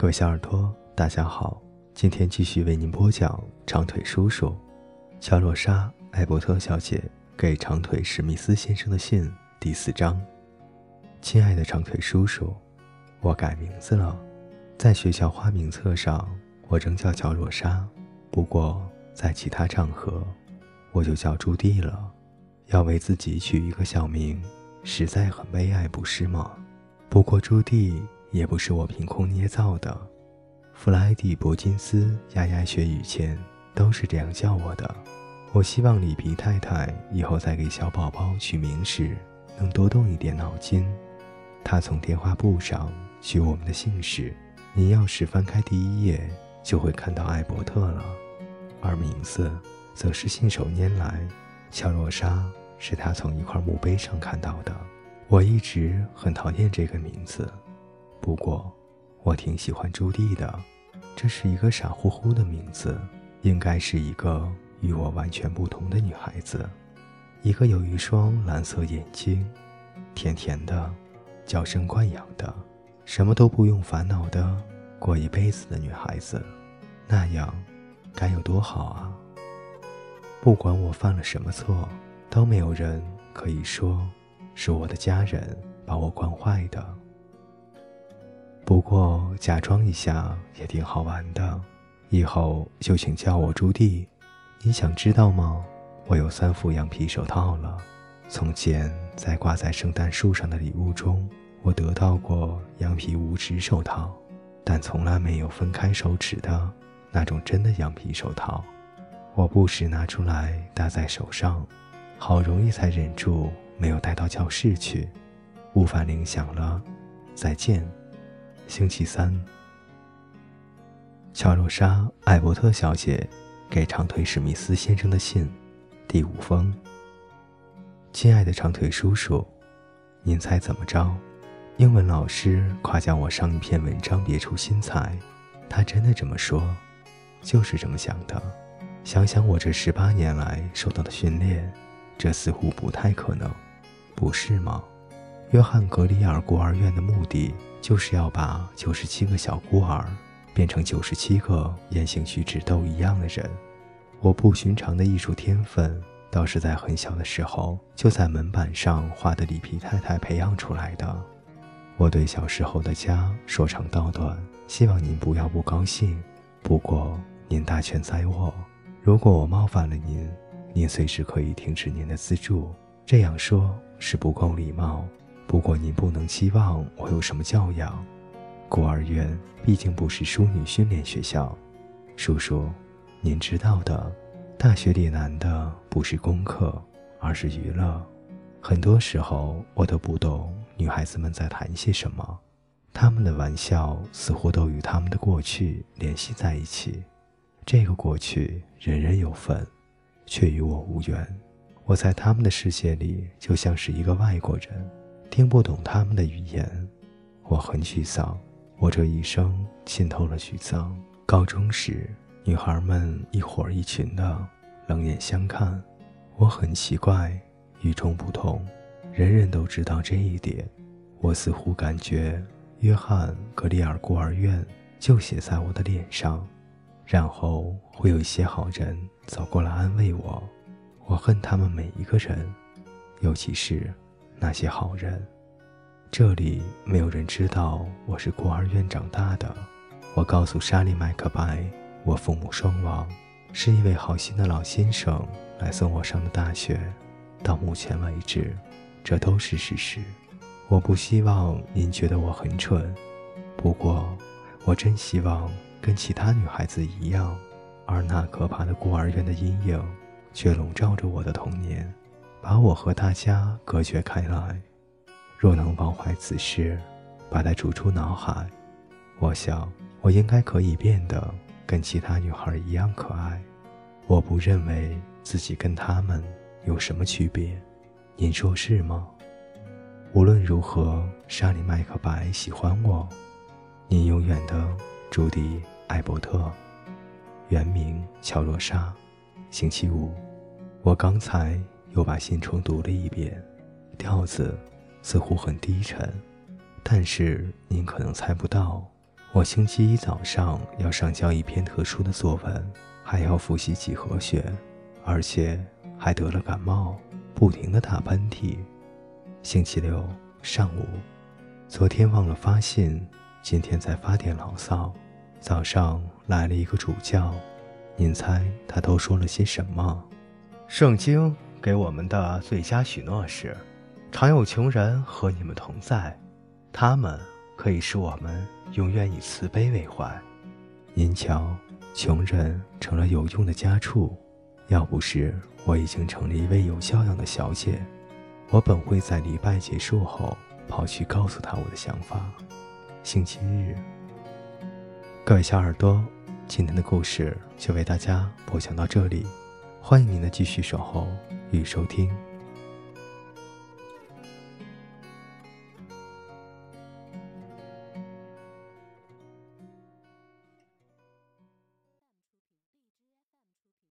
各位小耳朵，大家好，今天继续为您播讲《长腿叔叔》，乔洛莎·艾伯特小姐给长腿史密斯先生的信第四章。亲爱的长腿叔叔，我改名字了，在学校花名册上我仍叫乔洛莎，不过在其他场合我就叫朱棣了。要为自己取一个小名，实在很悲哀，不是吗？不过朱棣。也不是我凭空捏造的，弗莱迪·伯金斯牙牙学语前都是这样叫我的。我希望里皮太太以后在给小宝宝取名时能多动一点脑筋。他从电话簿上取我们的姓氏，您要是翻开第一页，就会看到艾伯特了。而名字则是信手拈来，乔洛莎是他从一块墓碑上看到的。我一直很讨厌这个名字。不过，我挺喜欢朱棣的。这是一个傻乎乎的名字，应该是一个与我完全不同的女孩子，一个有一双蓝色眼睛，甜甜的，娇生惯养的，什么都不用烦恼的过一辈子的女孩子。那样，该有多好啊！不管我犯了什么错，都没有人可以说是我的家人把我惯坏的。不过假装一下也挺好玩的，以后就请叫我朱棣。你想知道吗？我有三副羊皮手套了。从前在挂在圣诞树上的礼物中，我得到过羊皮五指手套，但从来没有分开手指的那种真的羊皮手套。我不时拿出来搭在手上，好容易才忍住没有带到教室去。午饭铃响了，再见。星期三，乔洛莎·艾伯特小姐给长腿史密斯先生的信，第五封。亲爱的长腿叔叔，您猜怎么着？英文老师夸奖我上一篇文章别出心裁，他真的这么说，就是这么想的。想想我这十八年来受到的训练，这似乎不太可能，不是吗？约翰·格里尔孤儿院的目的。就是要把九十七个小孤儿变成九十七个言行举止都一样的人。我不寻常的艺术天分，倒是在很小的时候就在门板上画的里皮太太培养出来的。我对小时候的家说长道短，希望您不要不高兴。不过您大权在握，如果我冒犯了您，您随时可以停止您的资助。这样说是不够礼貌。不过您不能期望我有什么教养，孤儿院毕竟不是淑女训练学校。叔叔，您知道的，大学里难的不是功课，而是娱乐。很多时候我都不懂女孩子们在谈些什么，她们的玩笑似乎都与她们的过去联系在一起。这个过去人人有份，却与我无缘。我在他们的世界里就像是一个外国人。听不懂他们的语言，我很沮丧。我这一生浸透了沮丧。高中时，女孩们一伙一群的冷眼相看，我很奇怪，与众不同。人人都知道这一点。我似乎感觉约翰·格里尔孤儿院就写在我的脸上，然后会有一些好人走过来安慰我。我恨他们每一个人，尤其是。那些好人，这里没有人知道我是孤儿院长大的。我告诉莎莉·麦克白，我父母双亡，是一位好心的老先生来送我上的大学。到目前为止，这都是事实。我不希望您觉得我很蠢，不过，我真希望跟其他女孩子一样。而那可怕的孤儿院的阴影，却笼罩着我的童年。把我和大家隔绝开来。若能忘怀此事，把它逐出脑海，我想我应该可以变得跟其他女孩一样可爱。我不认为自己跟她们有什么区别，您说是吗？无论如何，莎莉·麦克白喜欢我。您永远的朱迪·艾伯特，原名乔洛莎。星期五，我刚才。又把信重读了一遍，调子似乎很低沉，但是您可能猜不到，我星期一早上要上交一篇特殊的作文，还要复习几何学，而且还得了感冒，不停的打喷嚏。星期六上午，昨天忘了发信，今天在发点牢骚。早上来了一个主教，您猜他都说了些什么？圣经给我们的最佳许诺是：常有穷人和你们同在，他们可以使我们永远以慈悲为怀。您瞧，穷人成了有用的家畜。要不是我已经成了一位有教养的小姐，我本会在礼拜结束后跑去告诉他我的想法。星期日。各位小耳朵，今天的故事就为大家播讲到这里，欢迎您的继续守候与收听。